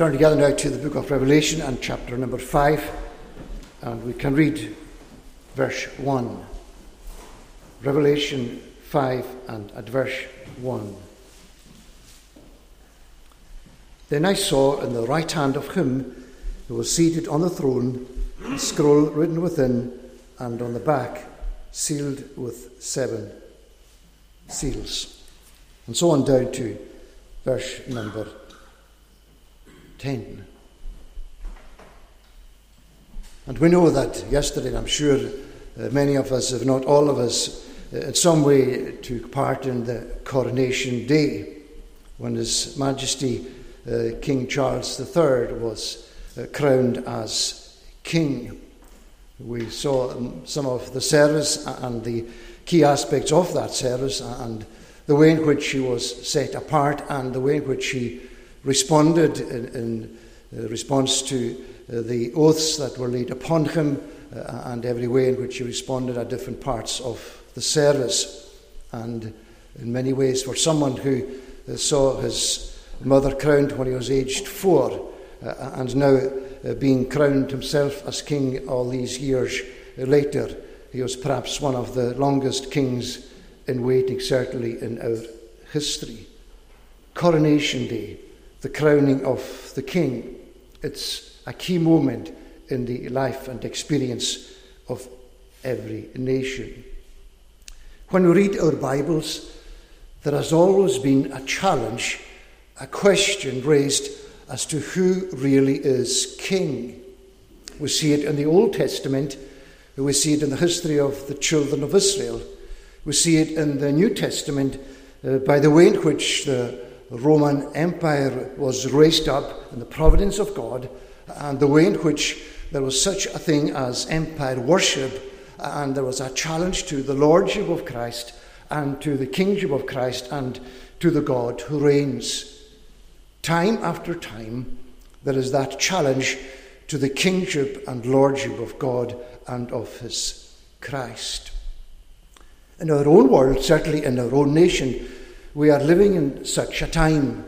turn together now to the book of Revelation and chapter number 5, and we can read verse 1. Revelation 5 and at verse 1. Then I saw in the right hand of him who was seated on the throne a scroll written within and on the back, sealed with seven seals. And so on down to verse number 10. And we know that yesterday, I'm sure uh, many of us, if not all of us, uh, in some way took part in the coronation day when His Majesty uh, King Charles III was uh, crowned as king. We saw um, some of the service and the key aspects of that service and the way in which he was set apart and the way in which he responded in, in uh, response to uh, the oaths that were laid upon him uh, and every way in which he responded at different parts of the service. And in many ways, for someone who saw his mother crowned when he was aged four and now being crowned himself as king all these years later, he was perhaps one of the longest kings in waiting, certainly in our history. Coronation Day the crowning of the king. It's a key moment in the life and experience of every nation. When we read our Bibles, there has always been a challenge, a question raised as to who really is king. We see it in the Old Testament, we see it in the history of the children of Israel, we see it in the New Testament uh, by the way in which the Roman Empire was raised up in the providence of God, and the way in which there was such a thing as empire worship, and there was a challenge to the lordship of Christ and to the kingship of Christ and to the God who reigns. Time after time, there is that challenge to the kingship and lordship of God and of his Christ. In our own world, certainly in our own nation, we are living in such a time,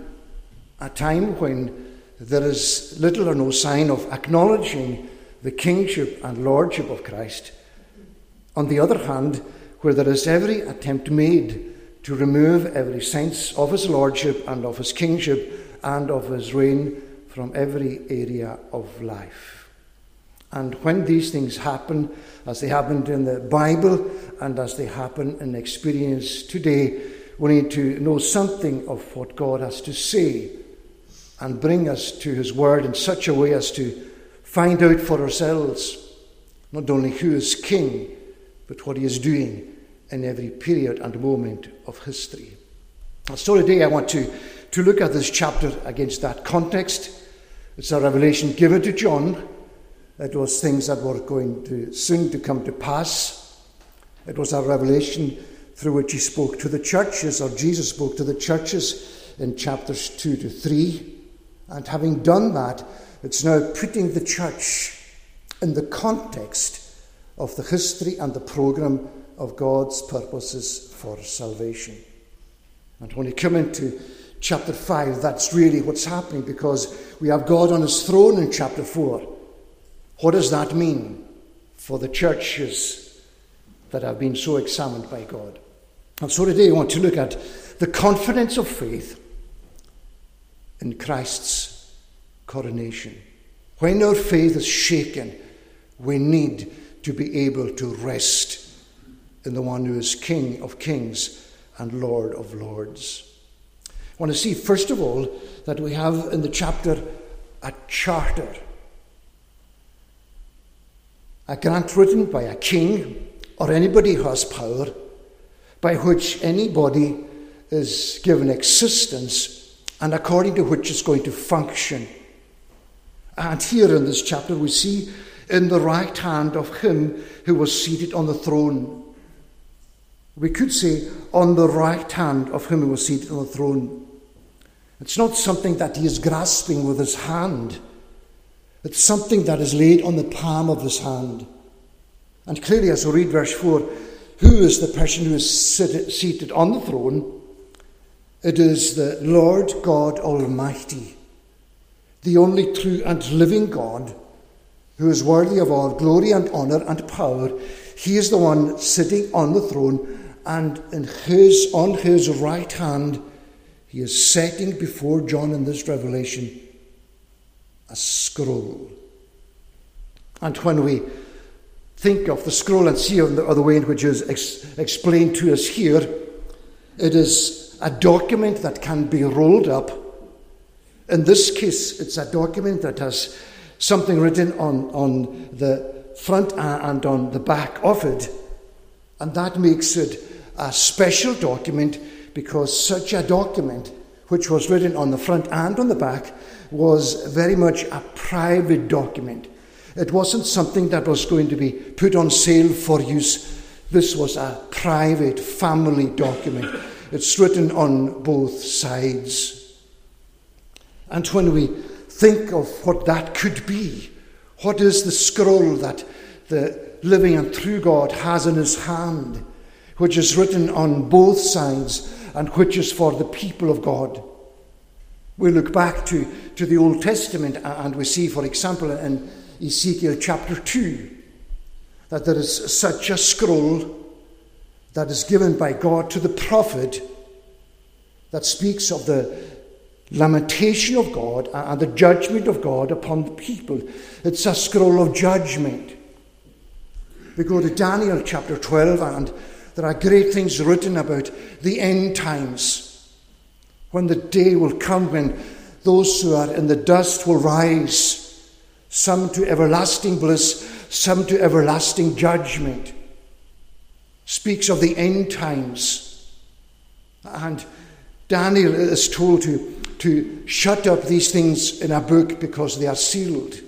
a time when there is little or no sign of acknowledging the kingship and lordship of Christ. On the other hand, where there is every attempt made to remove every sense of his lordship and of his kingship and of his reign from every area of life. And when these things happen, as they happened in the Bible and as they happen in experience today, we need to know something of what God has to say and bring us to His Word in such a way as to find out for ourselves not only who is King, but what He is doing in every period and moment of history. So today I want to, to look at this chapter against that context. It's a revelation given to John. It was things that were going to soon to come to pass. It was a revelation through which he spoke to the churches, or Jesus spoke to the churches in chapters 2 to 3. And having done that, it's now putting the church in the context of the history and the program of God's purposes for salvation. And when you come into chapter 5, that's really what's happening because we have God on his throne in chapter 4. What does that mean for the churches that have been so examined by God? And so today I want to look at the confidence of faith in Christ's coronation. When our faith is shaken, we need to be able to rest in the one who is King of kings and Lord of lords. I want to see, first of all, that we have in the chapter a charter, a grant written by a king or anybody who has power by which anybody is given existence and according to which it's going to function. And here in this chapter, we see in the right hand of him who was seated on the throne. We could say, on the right hand of him who was seated on the throne. It's not something that he is grasping with his hand, it's something that is laid on the palm of his hand. And clearly, as we read verse 4, who is the person who is seated on the throne? It is the Lord God Almighty, the only true and living God, who is worthy of all glory and honour and power. He is the one sitting on the throne, and in his, on his right hand, he is setting before John in this revelation a scroll. And when we think of the scroll and see the, the way in which it is ex- explained to us here, it is a document that can be rolled up. In this case, it's a document that has something written on, on the front and on the back of it. And that makes it a special document because such a document, which was written on the front and on the back, was very much a private document. It wasn't something that was going to be put on sale for use. This was a private family document. It's written on both sides. And when we think of what that could be, what is the scroll that the living and true God has in his hand, which is written on both sides and which is for the people of God? We look back to, to the Old Testament and we see, for example, in Ezekiel chapter 2, that there is such a scroll that is given by God to the prophet that speaks of the lamentation of God and the judgment of God upon the people. It's a scroll of judgment. We go to Daniel chapter 12, and there are great things written about the end times when the day will come when those who are in the dust will rise, some to everlasting bliss, some to everlasting judgment. Speaks of the end times. And Daniel is told to, to shut up these things in a book because they are sealed.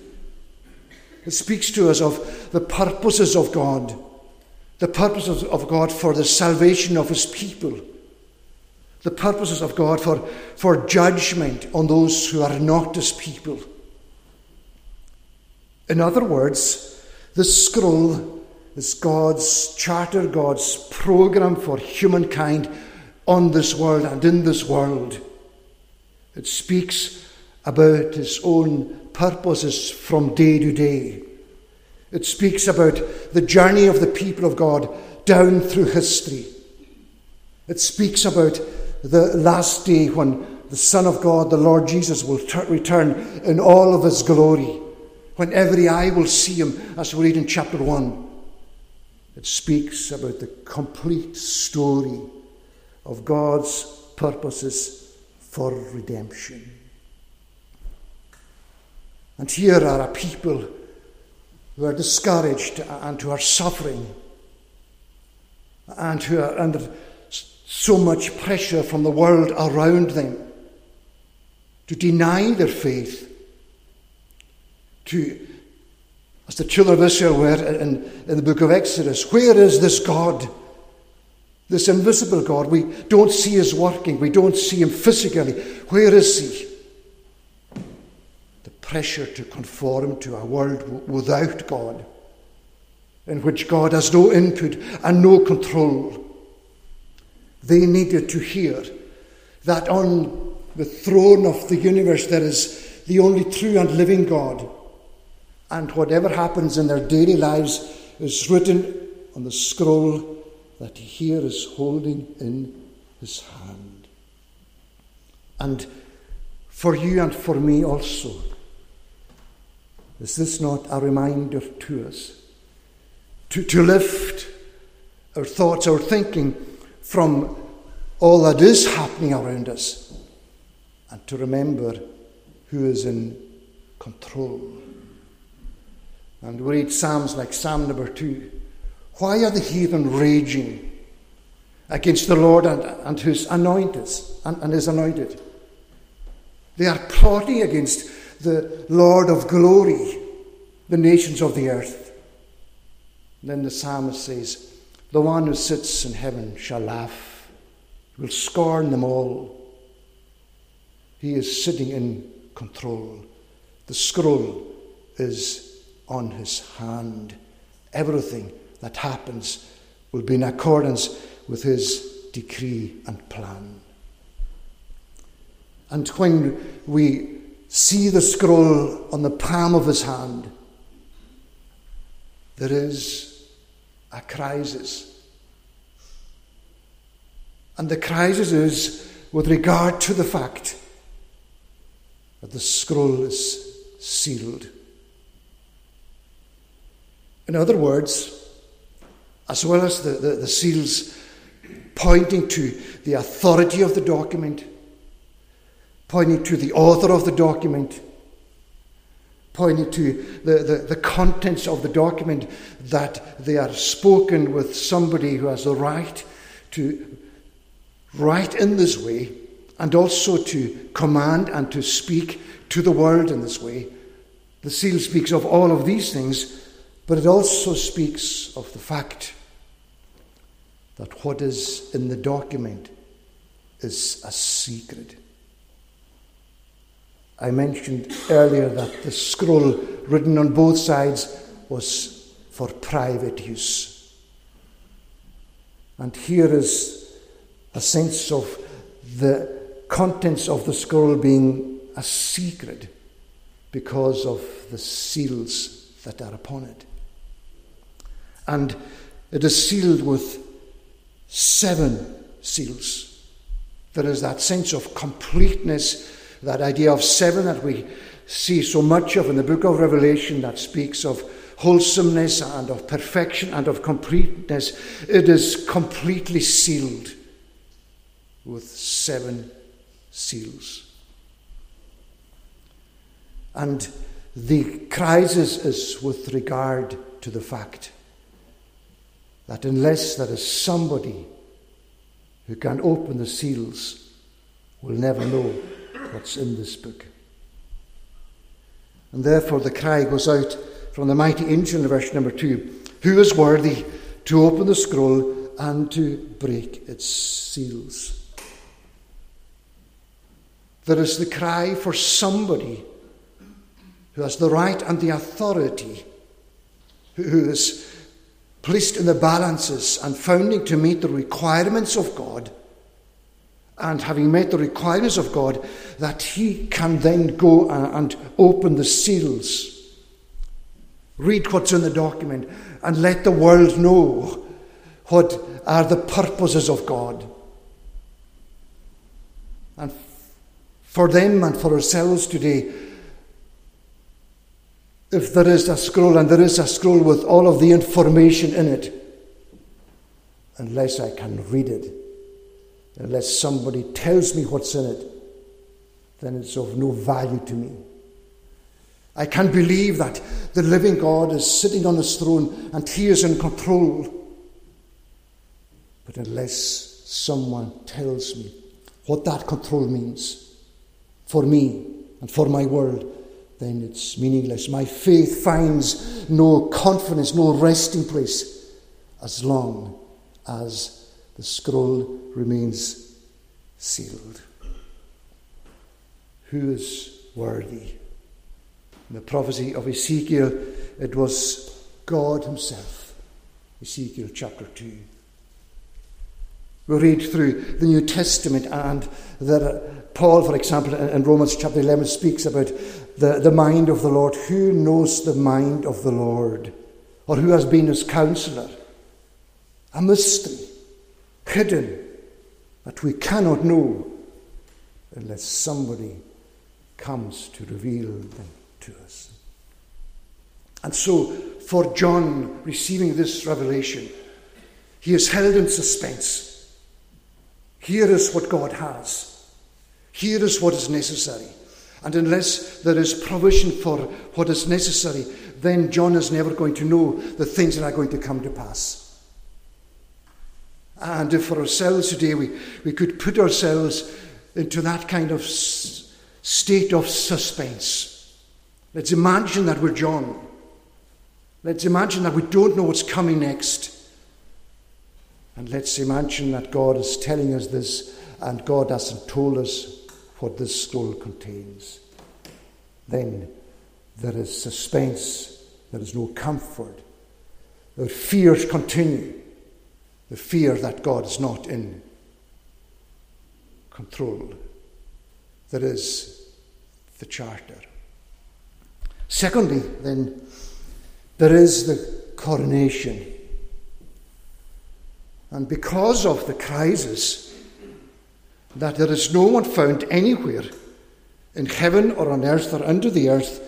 It speaks to us of the purposes of God, the purposes of God for the salvation of his people the purposes of God for, for judgment on those who are not his people. In other words, this scroll is God's charter, God's program for humankind on this world and in this world. It speaks about his own purposes from day to day. It speaks about the journey of the people of God down through history. It speaks about the last day when the Son of God, the Lord Jesus, will t- return in all of his glory, when every eye will see him, as we read in chapter 1. It speaks about the complete story of God's purposes for redemption. And here are a people who are discouraged and who are suffering and who are under so much pressure from the world around them to deny their faith, to, as the children of Israel were in, in the book of Exodus, where is this God? This invisible God. We don't see his working, we don't see him physically. Where is he? The pressure to conform to a world without God, in which God has no input and no control. They needed to hear that on the throne of the universe there is the only true and living God. And whatever happens in their daily lives is written on the scroll that he here is holding in his hand. And for you and for me also, is this not a reminder to us to, to lift our thoughts, our thinking from all that is happening around us and to remember who is in control. And we read Psalms like Psalm number two. Why are the heathen raging against the Lord and, and his anointed and, and his anointed? They are plotting against the Lord of glory, the nations of the earth. And then the psalmist says, the one who sits in heaven shall laugh, will scorn them all. He is sitting in control. The scroll is on his hand. Everything that happens will be in accordance with his decree and plan. And when we see the scroll on the palm of his hand, there is a crisis. And the crisis is with regard to the fact that the scroll is sealed. In other words, as well as the, the, the, seals pointing to the authority of the document, pointing to the author of the document, pointing to the, the, the contents of the document, that they are spoken with somebody who has the right to write in this way and also to command and to speak to the world in this way. The seal speaks of all of these things but it also speaks of the fact that what is in the document is a secret. I mentioned earlier that the scroll written on both sides was for private use. And here is a sense of the contents of the scroll being a secret because of the seals that are upon it and it is sealed with seven seals. There is that sense of completeness, that idea of seven that we see so much of in the book of Revelation that speaks of wholesomeness and of perfection and of completeness. It is completely sealed with seven seals. And the crisis is with regard to the fact that unless there is somebody who can open the seals, we'll never know what's in this book. And therefore the cry goes out from the mighty angel in verse number two Who is worthy to open the scroll and to break its seals? There is the cry for somebody who has the right and the authority, who is placed in the balances and founding to meet the requirements of God, and having met the requirements of God, that he can then go uh, and open the seals, read what's in the document, and let the world know what are the purposes of God. And for them and for ourselves today, if there is a scroll, and there is a scroll with all of the information in it, unless I can read it, unless somebody tells me what's in it, then it's of no value to me. I can believe that the living God is sitting on his throne and he is in control. But unless someone tells me what that control means for me and for my world, then it's meaningless. My faith finds no confidence, no resting place as long as the scroll remains sealed. Who is worthy? In the prophecy of Ezekiel, it was God Himself. Ezekiel chapter 2. We read through the New Testament, and that Paul, for example, in Romans chapter 11, speaks about the, the mind of the Lord. Who knows the mind of the Lord? Or who has been his counselor? A mystery, hidden, that we cannot know unless somebody comes to reveal them to us. And so, for John receiving this revelation, he is held in suspense. Here is what God has. Here is what is necessary. And unless there is provision for what is necessary, then John is never going to know the things that are going to come to pass. And if for ourselves today we, we could put ourselves into that kind of state of suspense, let's imagine that we're John. Let's imagine that we don't know what's coming next. And let's imagine that God is telling us this, and God hasn't told us what this scroll contains. Then there is suspense, there is no comfort. The fears continue. The fear that God is not in control. There is the charter. Secondly, then, there is the coronation. And because of the crisis, that there is no one found anywhere in heaven or on earth or under the earth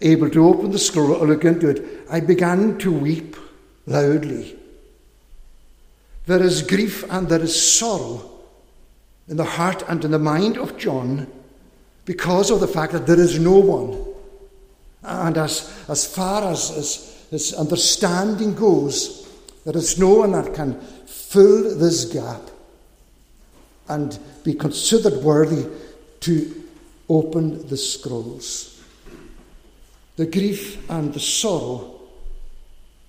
able to open the scroll or look into it, I began to weep loudly. There is grief and there is sorrow in the heart and in the mind of John because of the fact that there is no one. And as, as far as, as his understanding goes, there is no one that can fill this gap and be considered worthy to open the scrolls. The grief and the sorrow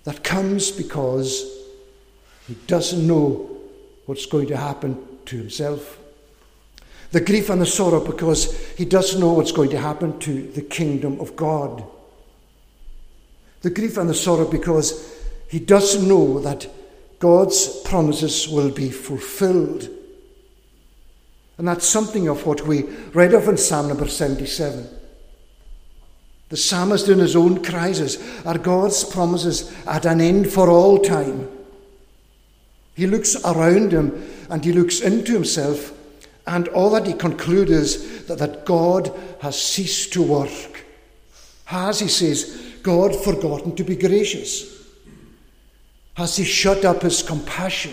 that comes because he doesn't know what's going to happen to himself. The grief and the sorrow because he doesn't know what's going to happen to the kingdom of God. The grief and the sorrow because he doesn't know that God's promises will be fulfilled. And that's something of what we read of in Psalm number 77. The psalmist in his own crisis are God's promises at an end for all time. He looks around him and he looks into himself, and all that he concludes is that, that God has ceased to work. Has, he says, God forgotten to be gracious? Has he shut up his compassion?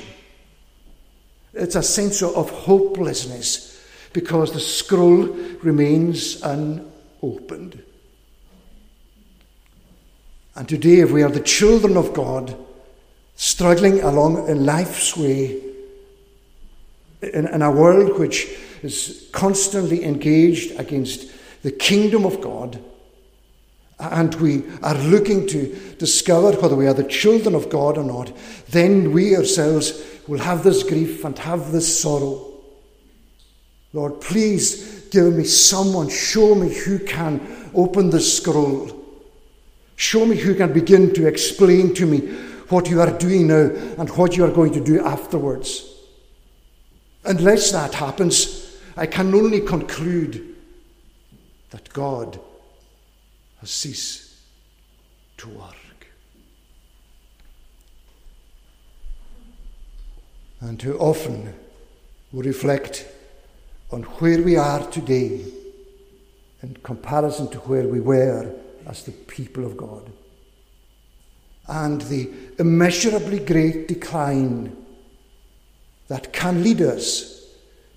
It's a sense of hopelessness because the scroll remains unopened. And today, if we are the children of God, struggling along in life's way, in, in a world which is constantly engaged against the kingdom of God, and we are looking to discover whether we are the children of God or not, then we ourselves will have this grief and have this sorrow. Lord, please give me someone, show me who can open this scroll. Show me who can begin to explain to me what you are doing now and what you are going to do afterwards. Unless that happens, I can only conclude that God has ceased to work. And too often we reflect on where we are today in comparison to where we were as the people of God. And the immeasurably great decline that can lead us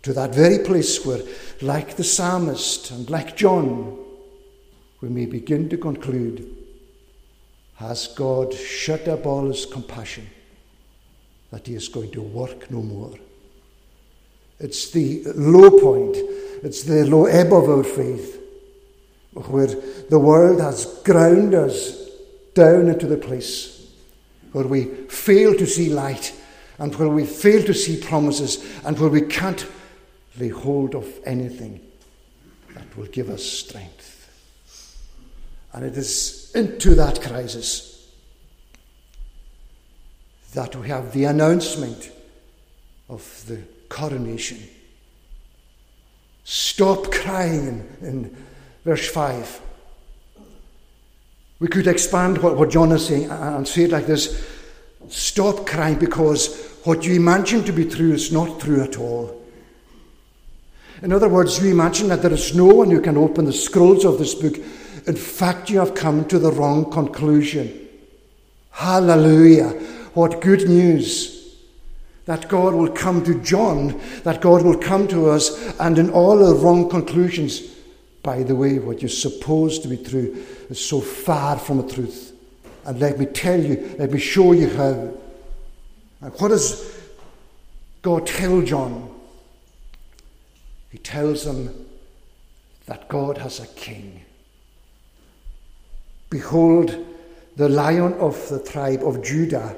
to that very place where, like the psalmist and like John, we may begin to conclude Has God shut up all his compassion? That He is going to work no more. It's the low point, it's the low ebb of our faith, where the world has ground us down into the place where we fail to see light and where we fail to see promises and where we can't lay hold of anything that will give us strength. And it is into that crisis that we have the announcement of the coronation. Stop crying in, in verse 5. We could expand what, what John is saying and say it like this Stop crying because what you imagine to be true is not true at all. In other words, you imagine that there is no one who can open the scrolls of this book. In fact, you have come to the wrong conclusion. Hallelujah. What good news! That God will come to John, that God will come to us, and in all our wrong conclusions, by the way, what you suppose to be true is so far from the truth. And let me tell you, let me show you how. And what does God tell John? He tells him that God has a king. Behold, the lion of the tribe of Judah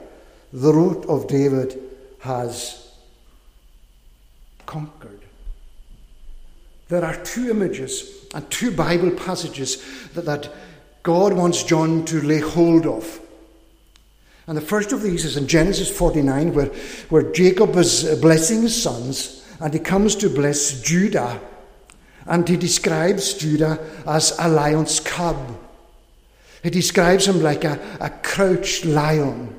the root of David has conquered. There are two images and two Bible passages that, that God wants John to lay hold of. And the first of these is in Genesis 49, where, where Jacob is blessing his sons, and he comes to bless Judah. And he describes Judah as a lion's cub. He describes him like a, a crouched lion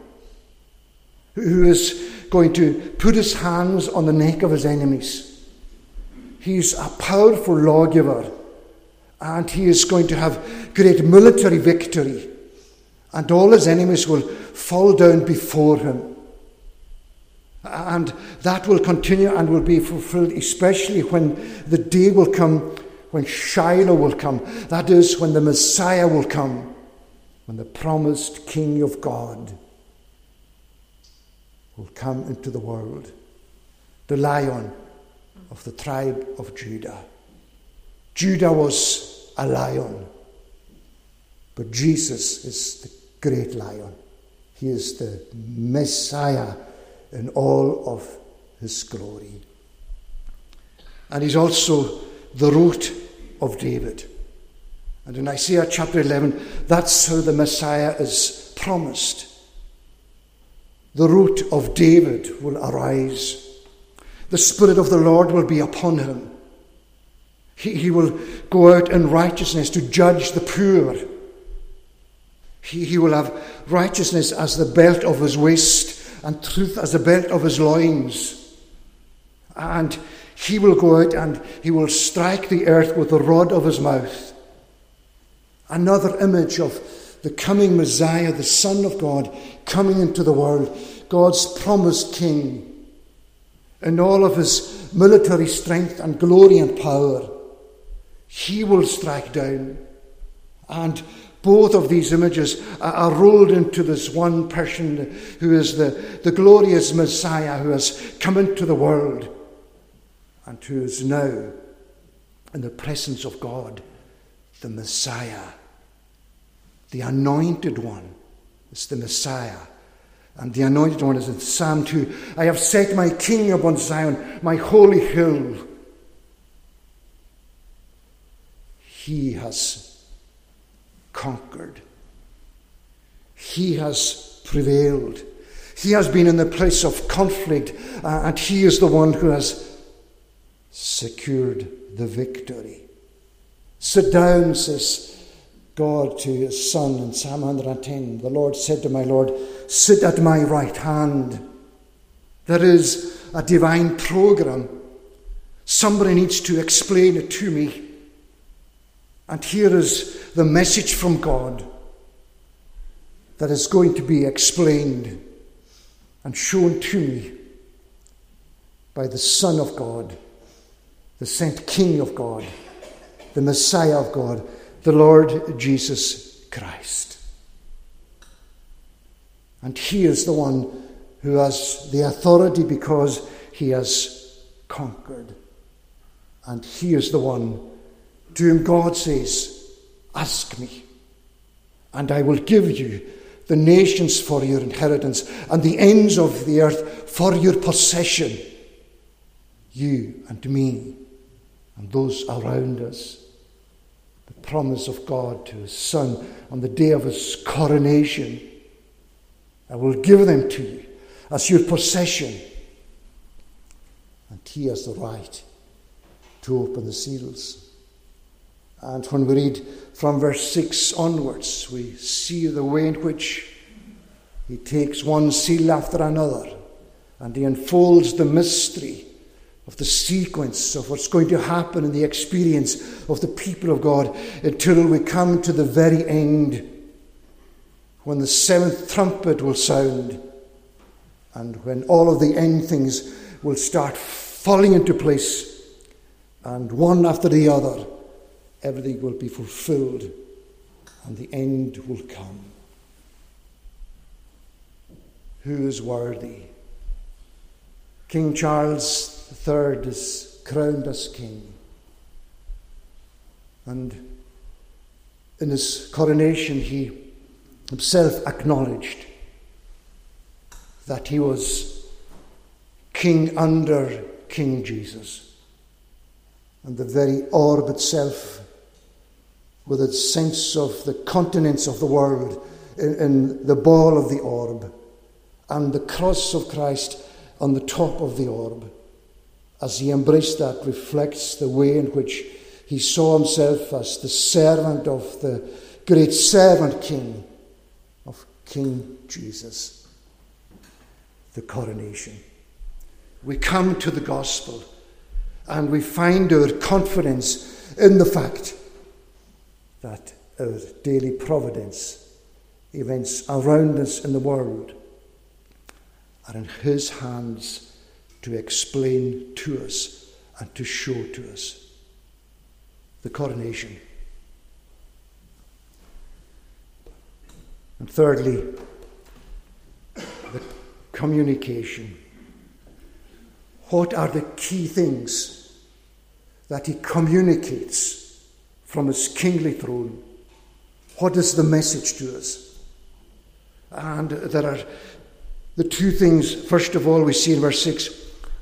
who is going to put his hands on the neck of his enemies. He's a powerful lawgiver and he is going to have great military victory, and all his enemies will fall down before him. And that will continue and will be fulfilled, especially when the day will come when Shiloh will come. That is, when the Messiah will come, when the promised King of God will come into the world, the lion of the tribe of Judah. Judah was a lion, but Jesus is the great lion. He is the Messiah in all of his glory. And he's also the root of David. And in Isaiah chapter 11, that's how the Messiah is promised. The root of David will arise. The Spirit of the Lord will be upon him. He, he will go out in righteousness to judge the poor. He, he will have righteousness as the belt of his waist and truth as the belt of his loins. And he will go out and he will strike the earth with the rod of his mouth. Another image of the coming Messiah, the Son of God, coming into the world, God's promised King, in all of his military strength and glory and power. He will strike down. And both of these images are rolled into this one person who is the, the glorious Messiah who has come into the world and who is now in the presence of God, the Messiah. The anointed one is the Messiah. And the anointed one is in Psalm 2. I have set my king upon Zion, my holy hill. He has conquered. He has prevailed. He has been in the place of conflict, uh, and he is the one who has secured the victory. Sit down, says God to his son in Psalm 110. The Lord said to my Lord, Sit at my right hand. There is a divine program. Somebody needs to explain it to me. And here is the message from God that is going to be explained and shown to me by the Son of God, the sent King of God, the Messiah of God, the Lord Jesus Christ. And He is the one who has the authority because He has conquered. And He is the one to whom God says, Ask me, and I will give you the nations for your inheritance and the ends of the earth for your possession. You and me and those around us. Promise of God to his Son on the day of his coronation. I will give them to you as your possession. And he has the right to open the seals. And when we read from verse 6 onwards, we see the way in which he takes one seal after another and he unfolds the mystery of the sequence of what's going to happen in the experience of the people of God until we come to the very end when the seventh trumpet will sound and when all of the end things will start falling into place and one after the other everything will be fulfilled and the end will come. Who is worthy? King Charles III is crowned as king. And in his coronation, he himself acknowledged that he was king under King Jesus. And the very orb itself with its sense of the continents of the world in, in the ball of the orb and the cross of Christ on the top of the orb. As he embraced that, reflects the way in which he saw himself as the servant of the great servant king of King Jesus, the coronation. We come to the gospel and we find our confidence in the fact that our daily providence, events around us in the world, are in His hands to explain to us and to show to us. The coronation. And thirdly, the communication. What are the key things that he communicates from his kingly throne? What is the message to us? And there are the two things. First of all, we see in verse 6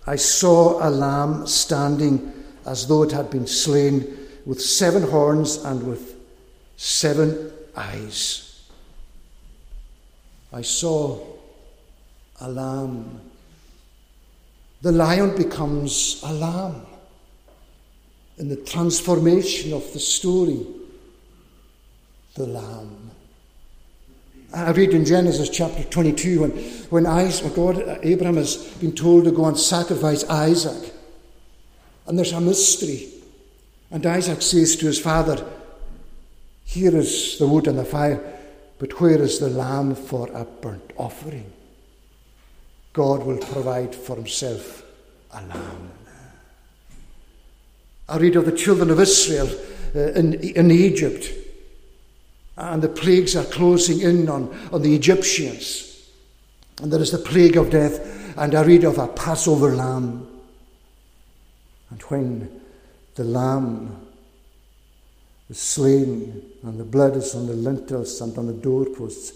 I saw a lamb standing as though it had been slain, with seven horns and with seven eyes. I saw a lamb. The lion becomes a lamb in the transformation of the story. The lamb. I read in Genesis chapter 22 when, when Isaac, God, Abraham has been told to go and sacrifice Isaac. And there's a mystery. And Isaac says to his father, Here is the wood and the fire, but where is the lamb for a burnt offering? God will provide for himself a lamb. I read of the children of Israel uh, in, in Egypt and the plagues are closing in on, on the Egyptians. And there is the plague of death, and I read of a Passover lamb. And when the lamb is slain, and the blood is on the lintels and on the doorposts,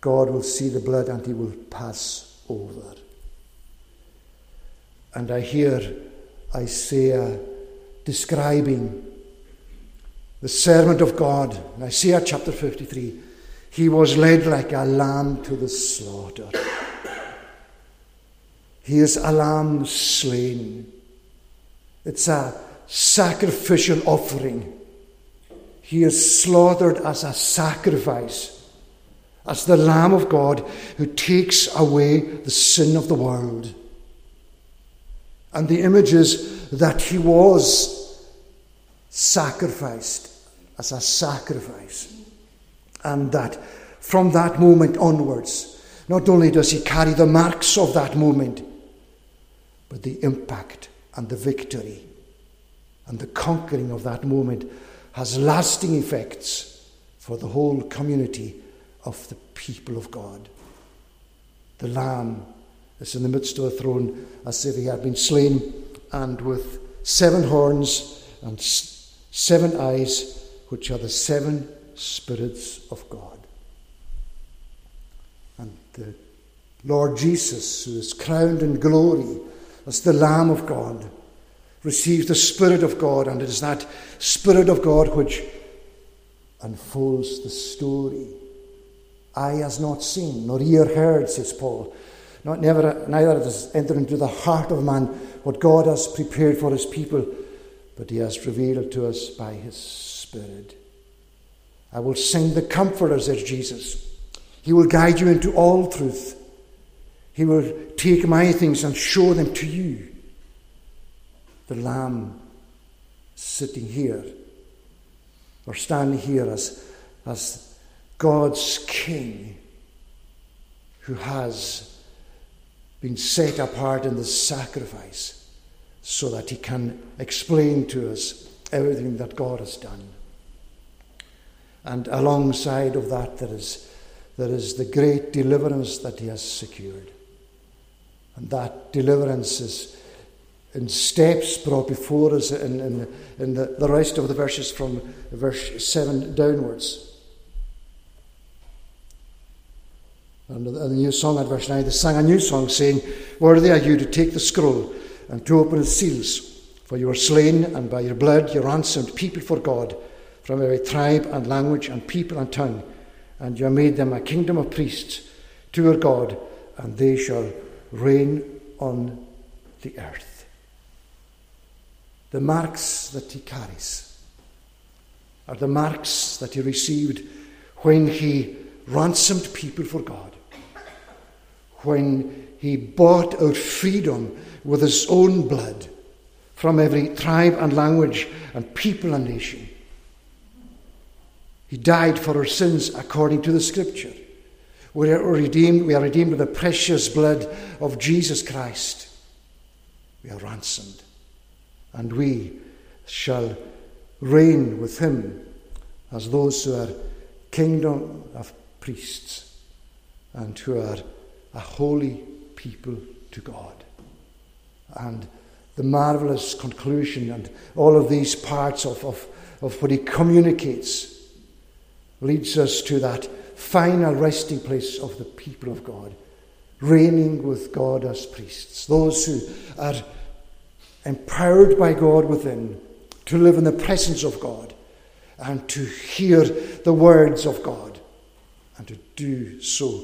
God will see the blood and he will pass over. And I hear Isaiah describing the servant of God, Isaiah chapter 53, he was led like a lamb to the slaughter. He is a lamb slain. It's a sacrificial offering. He is slaughtered as a sacrifice, as the Lamb of God who takes away the sin of the world. And the image is that he was sacrificed as a sacrifice. And that from that moment onwards, not only does he carry the marks of that moment, but the impact and the victory and the conquering of that moment has lasting effects for the whole community of the people of God. The Lamb is in the midst of the throne as if he had been slain, and with seven horns and seven eyes which are the seven spirits of God. And the Lord Jesus, who is crowned in glory as the Lamb of God, receives the Spirit of God, and it is that Spirit of God which unfolds the story. Eye has not seen, nor ear heard, says Paul. Not never, neither has entered into the heart of man what God has prepared for his people, but he has revealed to us by his Spirit. I will send the Comforter, says Jesus. He will guide you into all truth. He will take my things and show them to you. The Lamb sitting here, or standing here as, as God's King, who has been set apart in the sacrifice so that he can explain to us everything that God has done. And alongside of that, there is, there is the great deliverance that he has secured. And that deliverance is in steps brought before us in, in, in the, the rest of the verses from verse 7 downwards. And the, new song at verse 9, they sang a new song saying, Worthy are you to take the scroll and to open its seals, for you are slain, and by your blood you ransomed people for God from every tribe and language and people and tongue, and you have made them a kingdom of priests to your God, and they shall reign on the earth. The marks that he carries are the marks that he received when he ransomed people for God, when he bought out freedom with his own blood from every tribe and language and people and nation. He died for our sins according to the scripture. We are redeemed, we are redeemed with the precious blood of Jesus Christ. We are ransomed. And we shall reign with him as those who are kingdom of priests and who are a holy people to God. And the marvelous conclusion and all of these parts of, of, of what he communicates leads us to that final resting place of the people of God, reigning with God as priests, those who are empowered by God within to live in the presence of God and to hear the words of God and to do so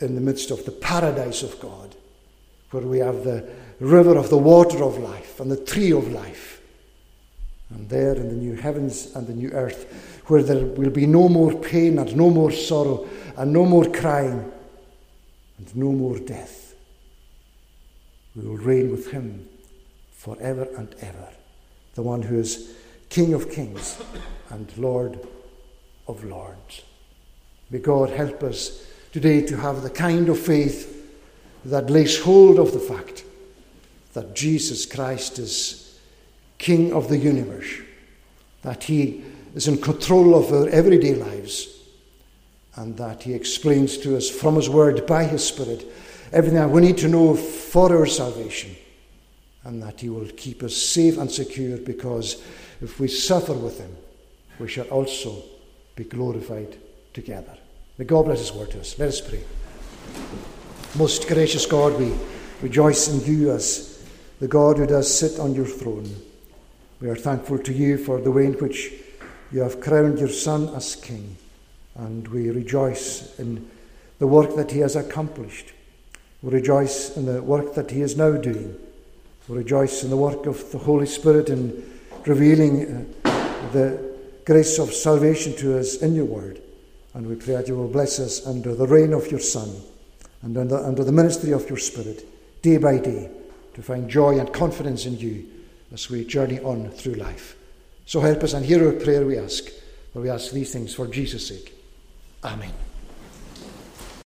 in the midst of the paradise of God, where we have the river of the water of life and the tree of life. And there in the new heavens and the new earth, where there will be no more pain and no more sorrow and no more crying and no more death. We will reign with him forever and ever, the one who is King of kings and Lord of lords. May God help us today to have the kind of faith that lays hold of the fact that Jesus Christ is King of the universe, that He is in control of our everyday lives, and that He explains to us from His Word by His Spirit everything that we need to know for our salvation, and that He will keep us safe and secure because if we suffer with Him, we shall also be glorified together. May God bless His word to us. Let us pray. Most gracious God, we rejoice in you as the God who does sit on your throne. We are thankful to you for the way in which you have crowned your Son as King, and we rejoice in the work that he has accomplished. We rejoice in the work that he is now doing. We rejoice in the work of the Holy Spirit in revealing uh, the grace of salvation to us in your word. And we pray that you will bless us under the reign of your Son and under, under the ministry of your Spirit, day by day, to find joy and confidence in you as we journey on through life. So help us and hear our prayer, we ask. For we ask these things for Jesus' sake. Amen.